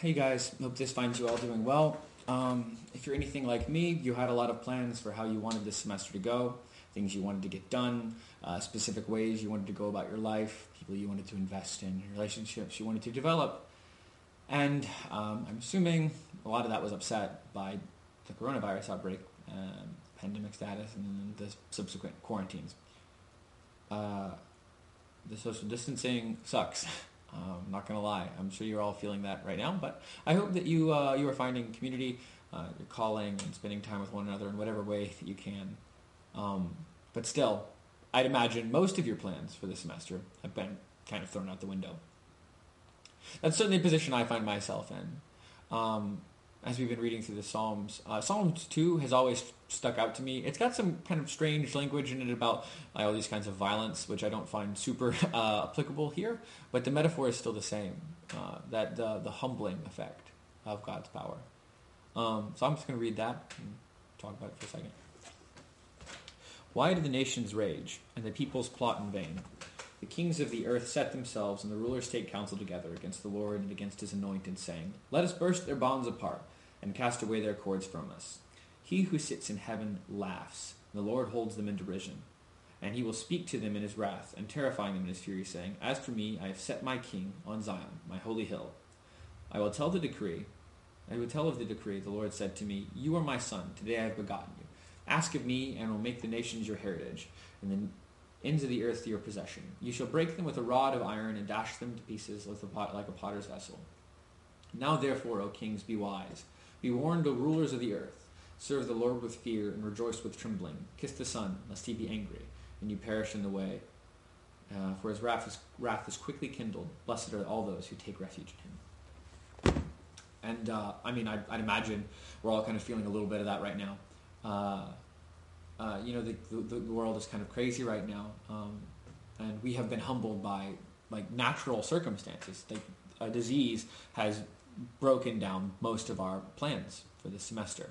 Hey guys, hope this finds you all doing well. Um, if you're anything like me, you had a lot of plans for how you wanted this semester to go, things you wanted to get done, uh, specific ways you wanted to go about your life, people you wanted to invest in, relationships you wanted to develop. And um, I'm assuming a lot of that was upset by the coronavirus outbreak, um, pandemic status, and the subsequent quarantines. Uh, the social distancing sucks. Um, not gonna lie, I'm sure you're all feeling that right now. But I hope that you uh, you are finding community, uh, you're calling and spending time with one another in whatever way that you can. Um, but still, I'd imagine most of your plans for this semester have been kind of thrown out the window. That's certainly a position I find myself in. Um, as we've been reading through the Psalms, uh, Psalms 2 has always stuck out to me. It's got some kind of strange language in it about uh, all these kinds of violence, which I don't find super uh, applicable here, but the metaphor is still the same, uh, that the, the humbling effect of God's power. Um, so I'm just going to read that and talk about it for a second. Why do the nations rage and the peoples plot in vain? The kings of the earth set themselves and the rulers take counsel together against the Lord and against his anointed, saying, Let us burst their bonds apart and cast away their cords from us. He who sits in heaven laughs, and the Lord holds them in derision. And he will speak to them in his wrath, and terrifying them in his fury, saying, As for me, I have set my king on Zion, my holy hill. I will tell the decree, I will tell of the decree, the Lord said to me, You are my son, today I have begotten you. Ask of me, and I will make the nations your heritage, and the of the earth to your possession. You shall break them with a rod of iron, and dash them to pieces like a, pot, like a potter's vessel. Now therefore, O kings, be wise. Be warned, O rulers of the earth. Serve the Lord with fear, and rejoice with trembling. Kiss the Son, lest he be angry, and you perish in the way. Uh, for his wrath is, wrath is quickly kindled. Blessed are all those who take refuge in him. And uh, I mean, I'd, I'd, imagine we're all kind of feeling a little bit of that right now. Uh, uh you know, the, the, the, world is kind of crazy right now, um, and we have been humbled by like natural circumstances. Like a disease has broken down most of our plans for the semester.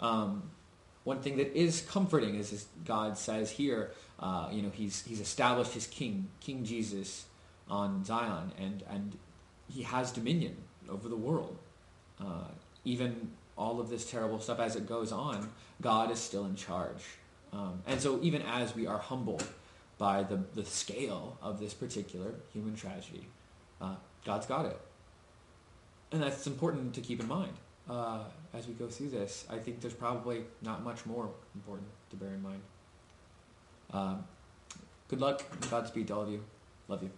Um, one thing that is comforting is, as God says here, uh, you know, he's, he's established his king, King Jesus, on Zion, and, and he has dominion over the world. Uh, even all of this terrible stuff as it goes on, God is still in charge. Um, and so even as we are humbled by the, the scale of this particular human tragedy, uh, God's got it. And that's important to keep in mind uh, as we go through this. I think there's probably not much more important to bear in mind. Um, good luck. Godspeed to all of you. Love you.